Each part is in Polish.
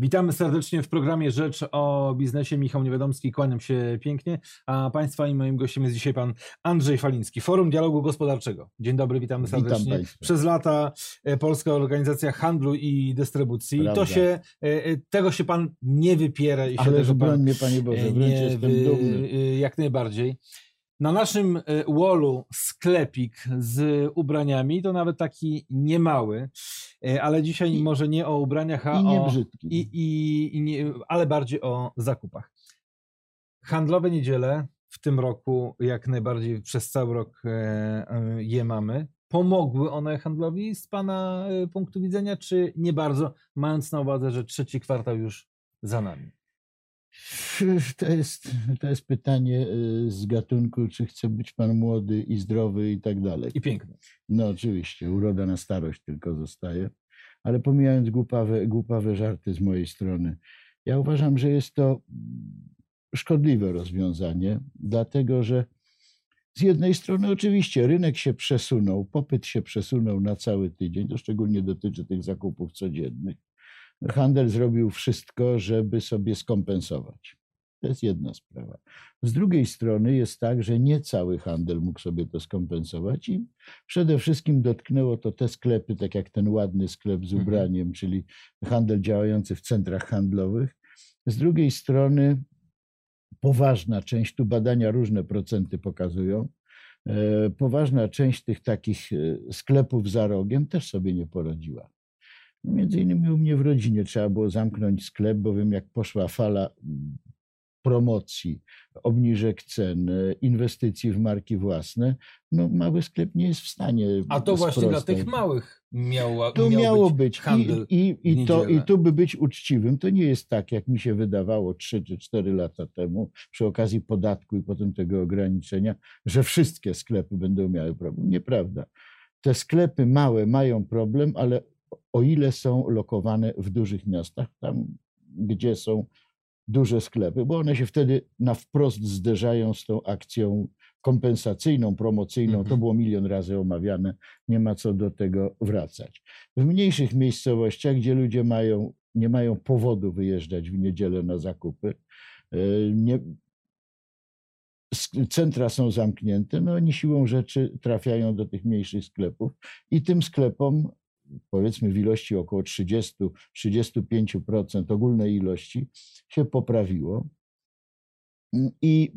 Witamy serdecznie w programie Rzecz o biznesie. Michał Niewiadomski, kłaniam się pięknie. A Państwa i moim gościem jest dzisiaj Pan Andrzej Faliński, Forum Dialogu Gospodarczego. Dzień dobry, witamy serdecznie. Witam Przez lata e, Polska Organizacja Handlu i Dystrybucji. Prawda. To się, e, e, tego się Pan nie wypiera i się Ale broń Pan mnie, Panie Boże, wręcz nie jestem dumny. Jak najbardziej. Na naszym wallu sklepik z ubraniami, to nawet taki niemały, ale dzisiaj I- może nie o ubraniach, a I nie o i, i, i nie, ale bardziej o zakupach. Handlowe niedziele w tym roku, jak najbardziej przez cały rok e, e, je mamy. Pomogły one handlowi z Pana e, punktu widzenia, czy nie bardzo, mając na uwadze, że trzeci kwartał już za nami? To jest, to jest pytanie y, z gatunku, czy chce być Pan młody i zdrowy i tak dalej. I piękny. No oczywiście, uroda na starość tylko zostaje. Ale pomijając głupawe, głupawe żarty z mojej strony, ja uważam, że jest to szkodliwe rozwiązanie, dlatego że z jednej strony oczywiście rynek się przesunął, popyt się przesunął na cały tydzień, to szczególnie dotyczy tych zakupów codziennych. Handel zrobił wszystko, żeby sobie skompensować. To jest jedna sprawa. Z drugiej strony jest tak, że nie cały handel mógł sobie to skompensować i przede wszystkim dotknęło to te sklepy, tak jak ten ładny sklep z Mhm. ubraniem, czyli handel działający w centrach handlowych. Z drugiej strony poważna część, tu badania różne procenty pokazują, e, poważna część tych takich e, sklepów za rogiem też sobie nie poradziła. Między innymi u mnie w rodzinie trzeba było zamknąć sklep, bowiem jak poszła fala mm, promocji, obniżek cen, e, inwestycji w marki własne, no mały sklep nie jest w stanie A to właśnie dla tych małych miało, To miał miało być, handel. I, i, i, to, I tu by być uczciwym. To nie jest tak, jak mi się wydawało 3 czy 4 lata temu, przy okazji podatku i potem tego ograniczenia, że wszystkie sklepy będą miały problem. Nieprawda. Te sklepy małe mają problem, ale o ile są lokowane w dużych miastach, tam gdzie są duże sklepy, bo one się wtedy na wprost zderzają z tą akcją kompensacyjną, promocyjną. To Mhm. było milion razy omawiane, nie ma co do tego wracać. W mniejszych miejscowościach, gdzie ludzie mają, nie mają powodu wyjeżdżać w niedzielę na zakupy, e, nie, centra są zamknięte, no oni siłą rzeczy trafiają do tych mniejszych sklepów i tym sklepom, powiedzmy w ilości około 30-35% ogólnej ilości, się poprawiło. I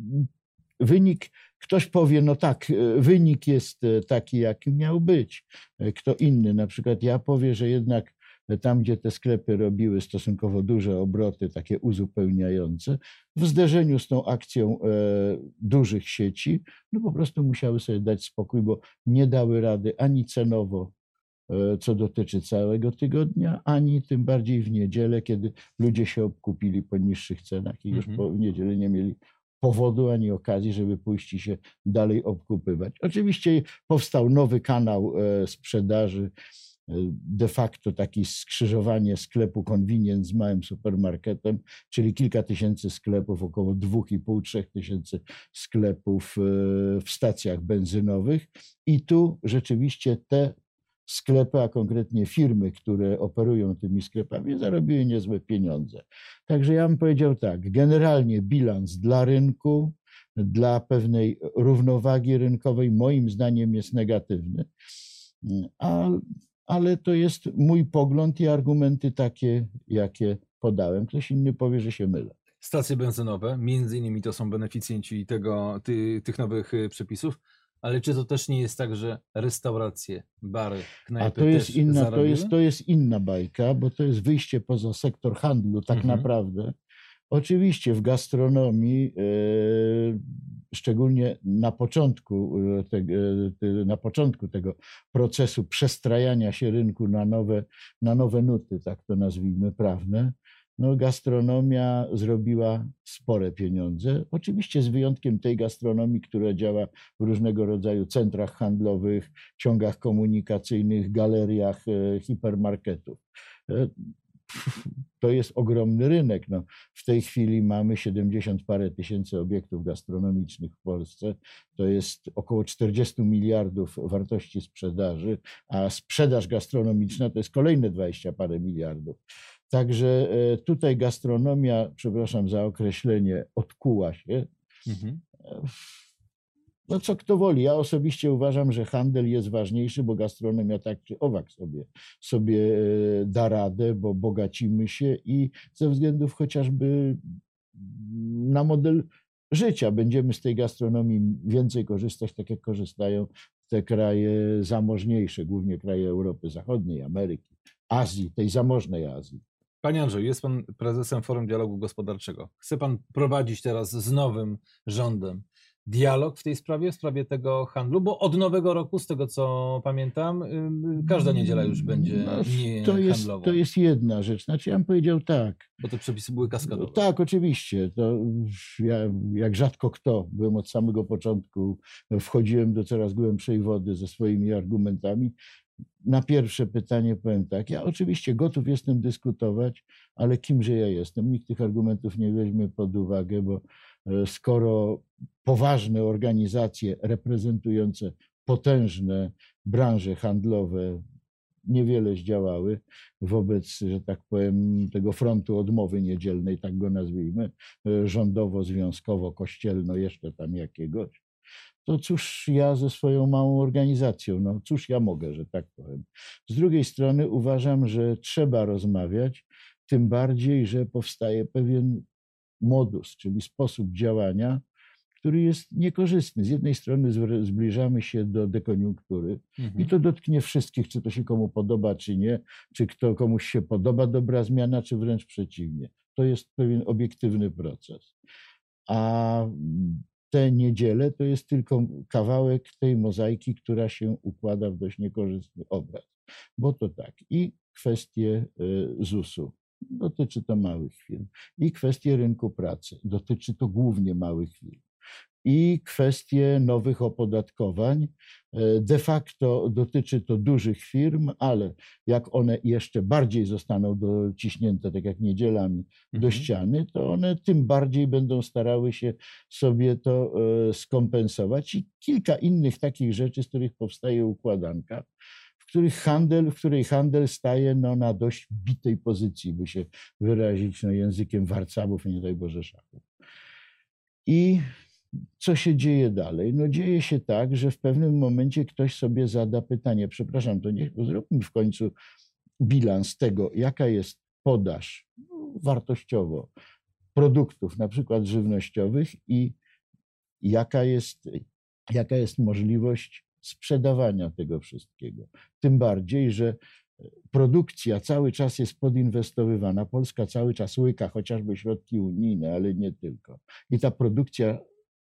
wynik, ktoś powie, no tak, e, wynik jest e, taki, jaki miał być. E, Kto inny, na przykład ja powie, że jednak tam, gdzie te sklepy robiły stosunkowo duże obroty, takie uzupełniające, w zderzeniu z tą akcją e, dużych sieci, no po prostu musiały sobie dać spokój, bo nie dały rady ani cenowo, co dotyczy całego tygodnia, ani tym bardziej w niedzielę, kiedy ludzie się obkupili po niższych cenach i już Mhm. po, w niedzielę nie mieli powodu ani okazji, żeby pójść i się dalej obkupywać. Oczywiście powstał nowy kanał e, sprzedaży, e, de facto takie skrzyżowanie sklepu convenience z małym supermarketem, czyli kilka tysięcy sklepów, około 2,5-3 tysięcy sklepów e, w stacjach benzynowych. I tu rzeczywiście te sklepy, a konkretnie firmy, które operują tymi sklepami, zarobiły niezłe pieniądze. Także ja bym powiedział tak, generalnie bilans dla rynku, dla pewnej równowagi rynkowej, moim zdaniem jest negatywny. A, ale to jest mój pogląd i argumenty takie, jakie podałem. Ktoś inny powie, że się mylę. Stacje benzynowe, między innymi to są beneficjenci tego, ty, tych nowych y, przepisów, ale czy to też nie jest tak, że restauracje, bary, knajpy A to jest, inna, to, jest, to jest inna bajka, bo to jest wyjście poza sektor handlu, tak Mhm. naprawdę. Oczywiście w gastronomii, e, szczególnie na początku, e, e, na początku tego procesu przestrajania się rynku na nowe, na nowe nuty, tak to nazwijmy, prawne, no gastronomia zrobiła spore pieniądze. Oczywiście z wyjątkiem tej gastronomii, która działa w różnego rodzaju centrach handlowych, ciągach komunikacyjnych, galeriach, e, hipermarketów. E, To jest ogromny rynek. No, w tej chwili mamy 70 parę tysięcy obiektów gastronomicznych w Polsce. To jest około 40 miliardów wartości sprzedaży, a sprzedaż gastronomiczna to jest kolejne 20 parę miliardów. Także e, tutaj gastronomia, przepraszam za określenie, odkuła się. Mhm. No co kto woli. Ja osobiście uważam, że handel jest ważniejszy, bo gastronomia tak czy owak sobie, sobie e, da radę, bo bogacimy się i ze względów chociażby na model życia będziemy z tej gastronomii więcej korzystać, tak jak korzystają te kraje zamożniejsze, głównie kraje Europy Zachodniej, Ameryki, Azji, tej zamożnej Azji. Panie Andrzeju, jest Pan prezesem Forum Dialogu Gospodarczego. Chce Pan prowadzić teraz z nowym rządem dialog w tej sprawie, w sprawie tego handlu, bo od nowego roku, z tego co pamiętam, każda niedziela już będzie No, nie to, jest, handlowa. to jest jedna rzecz. Znaczy, ja bym powiedział tak. Bo te przepisy były kaskadowe. Tak, oczywiście. To ja, jak rzadko kto, byłem od samego początku, wchodziłem do coraz głębszej wody ze swoimi argumentami. Na pierwsze pytanie powiem tak, ja oczywiście gotów jestem dyskutować, ale kimże ja jestem? Nikt tych argumentów nie weźmie pod uwagę, bo e, skoro poważne organizacje reprezentujące potężne branże handlowe niewiele zdziałały wobec, że tak powiem, tego frontu odmowy niedzielnej, tak go nazwijmy, e, rządowo-związkowo-kościelno, jeszcze tam jakiegoś, to cóż ja ze swoją małą organizacją, no cóż ja mogę, że tak powiem. Z drugiej strony uważam, że trzeba rozmawiać, tym bardziej, że powstaje pewien modus, czyli sposób działania, który jest niekorzystny. Z jednej strony zbliżamy się do dekoniunktury Mhm. i to dotknie wszystkich, czy to się komu podoba, czy nie, czy kto komuś się podoba dobra zmiana, czy wręcz przeciwnie. To jest pewien obiektywny proces. A te niedziele to jest tylko kawałek tej mozaiki, która się układa w dość niekorzystny obraz. Bo to tak, i kwestie y, ZUS-u, dotyczy to małych firm, i kwestie rynku pracy, dotyczy to głównie małych firm i kwestie nowych opodatkowań. E, De facto dotyczy to dużych firm, ale jak one jeszcze bardziej zostaną dociśnięte, tak jak niedzielami, do Mhm. ściany, to one tym bardziej będą starały się sobie to e, skompensować. I kilka innych takich rzeczy, z których powstaje układanka, w których handel, w której handel staje no, na dość bitej pozycji, by się wyrazić no, językiem warcabów, nie daj Boże szachów. I co się dzieje dalej? No dzieje się tak, że w pewnym momencie ktoś sobie zada pytanie, przepraszam, to niech zróbmy w końcu bilans tego, jaka jest podaż no, wartościowo produktów, na przykład żywnościowych i jaka jest, jaka jest możliwość sprzedawania tego wszystkiego. Tym bardziej, że produkcja cały czas jest podinwestowywana. Polska cały czas łyka chociażby środki unijne, ale nie tylko. I ta produkcja,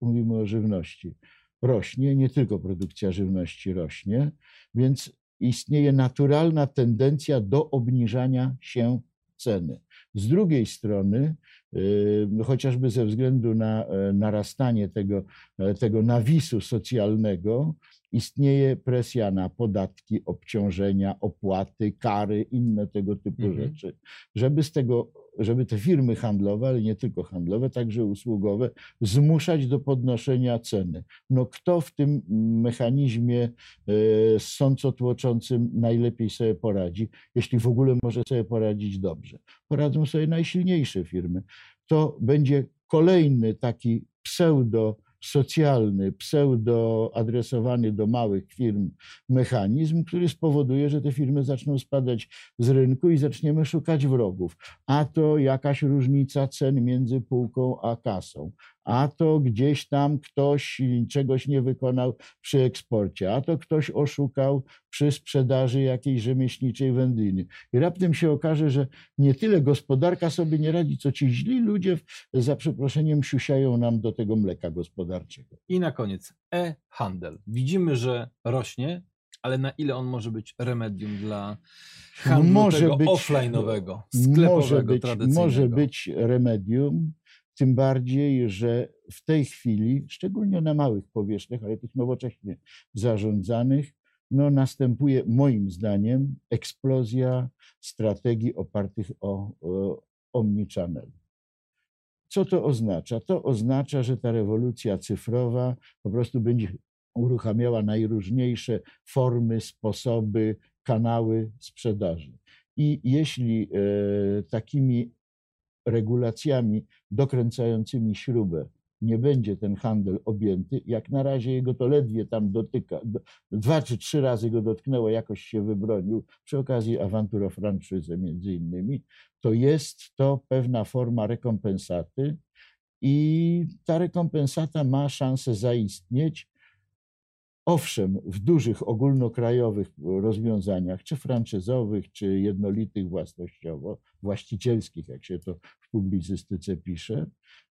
mówimy o żywności, rośnie, nie tylko produkcja żywności rośnie, więc istnieje naturalna tendencja do obniżania się ceny. Z drugiej strony, y, no chociażby ze względu na e, narastanie tego, e, tego nawisu socjalnego, istnieje presja na podatki, obciążenia, opłaty, kary, inne tego typu Mhm. rzeczy, żeby z tego, żeby te firmy handlowe, ale nie tylko handlowe, także usługowe, zmuszać do podnoszenia ceny. No kto w tym mechanizmie e, sącotłoczącym najlepiej sobie poradzi, jeśli w ogóle może sobie poradzić dobrze? Poradzą sobie najsilniejsze firmy. To będzie kolejny taki pseudo socjalny, pseudo adresowany do małych firm mechanizm, który spowoduje, że te firmy zaczną spadać z rynku i zaczniemy szukać wrogów. A to jakaś różnica cen między półką a kasą, a to gdzieś tam ktoś czegoś nie wykonał przy eksporcie, a to ktoś oszukał przy sprzedaży jakiejś rzemieślniczej wędliny. I raptem się okaże, że nie tyle gospodarka sobie nie radzi, co ci źli ludzie, za przeproszeniem, siusiają nam do tego mleka gospodarczego. I na koniec e-handel. Widzimy, że rośnie, ale na ile on może być remedium dla handlu Może tego być- offline'owego, sklepowego, może być, tradycyjnego? może być remedium, tym bardziej, że w tej chwili, szczególnie na małych powierzchniach, ale tych nowocześnie zarządzanych, no następuje moim zdaniem eksplozja strategii opartych o, o omnichannel. Co to oznacza? To oznacza, że ta rewolucja cyfrowa po prostu będzie uruchamiała najróżniejsze formy, sposoby, kanały sprzedaży. I jeśli e, takimi regulacjami dokręcającymi śrubę. Nie będzie ten handel objęty, jak na razie jego to ledwie tam dotyka, dwa czy trzy razy go dotknęło, jakoś się wybronił, przy okazji awantur o franczyzę między innymi, to jest to pewna forma rekompensaty i ta rekompensata ma szansę zaistnieć, Owszem, w dużych ogólnokrajowych rozwiązaniach, czy franczyzowych, czy jednolitych własnościowo, właścicielskich, jak się to w publicystyce pisze,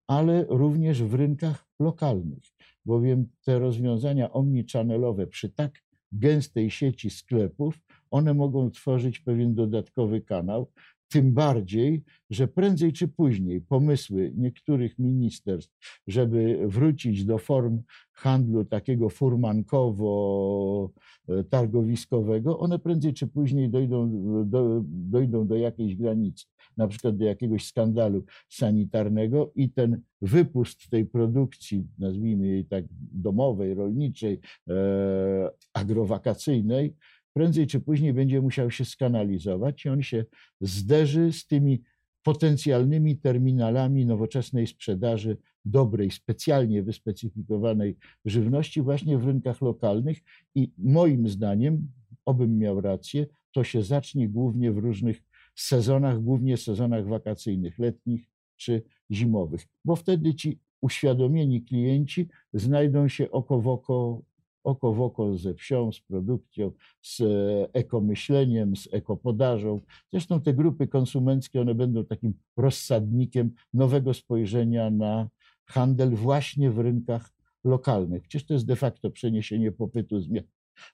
ale również w rynkach lokalnych, bowiem te rozwiązania omnichannelowe przy tak gęstej sieci sklepów, one mogą tworzyć pewien dodatkowy kanał, tym bardziej, że prędzej czy później pomysły niektórych ministerstw, żeby wrócić do form handlu takiego furmankowo-targowiskowego, one prędzej czy później dojdą do, dojdą do jakiejś granicy, na przykład do jakiegoś skandalu sanitarnego i ten wypust tej produkcji, nazwijmy jej tak domowej, rolniczej, e, agrowakacyjnej, prędzej czy później będzie musiał się skanalizować i on się zderzy z tymi potencjalnymi terminalami nowoczesnej sprzedaży dobrej, specjalnie wyspecyfikowanej żywności właśnie w rynkach lokalnych i moim zdaniem, obym miał rację, to się zacznie głównie w różnych sezonach, głównie sezonach wakacyjnych, letnich czy zimowych, bo wtedy ci uświadomieni klienci znajdą się oko w oko oko w oko ze wsią, z produkcją, z e, ekomyśleniem, z ekopodażą. Zresztą te grupy konsumenckie, one będą takim rozsadnikiem nowego spojrzenia na handel właśnie w rynkach lokalnych. Przecież to jest de facto przeniesienie popytu z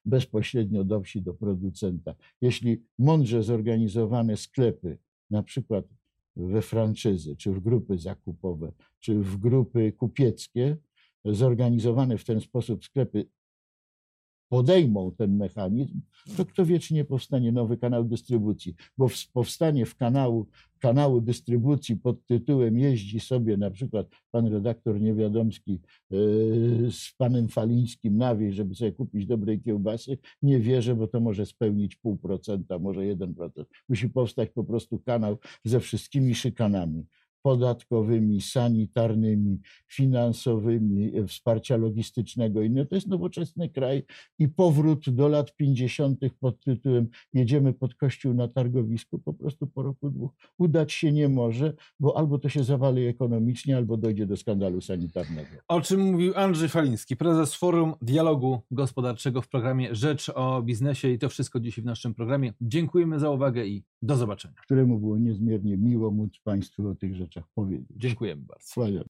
bezpośrednio do wsi, do producenta. Jeśli mądrze zorganizowane sklepy, na przykład we franczyzy, czy w grupy zakupowe, czy w grupy kupieckie, zorganizowane w ten sposób sklepy podejmą ten mechanizm, to kto wie, czy nie powstanie nowy kanał dystrybucji, bo powstanie w kanału, kanału dystrybucji pod tytułem jeździ sobie na przykład pan redaktor Niewiadomski yy, z panem Falińskim na wieś, żeby sobie kupić dobrej kiełbasy, nie wierzę, bo to może spełnić pół procenta, może jeden procent. Musi powstać po prostu kanał ze wszystkimi szykanami podatkowymi, sanitarnymi, finansowymi, e, wsparcia logistycznego inne. To jest nowoczesny kraj i powrót do lat 50. pod tytułem jedziemy pod kościół na targowisku po prostu po roku dwóch udać się nie może, bo albo to się zawali ekonomicznie, albo dojdzie do skandalu sanitarnego. O czym mówił Andrzej Faliński, prezes Forum Dialogu Gospodarczego w programie Rzecz o Biznesie i to wszystko dzisiaj w naszym programie. Dziękujemy za uwagę i do zobaczenia. Któremu było niezmiernie miło móc Państwu o tych rzeczach powiedzieć. Dziękujemy bardzo. Kłaniam.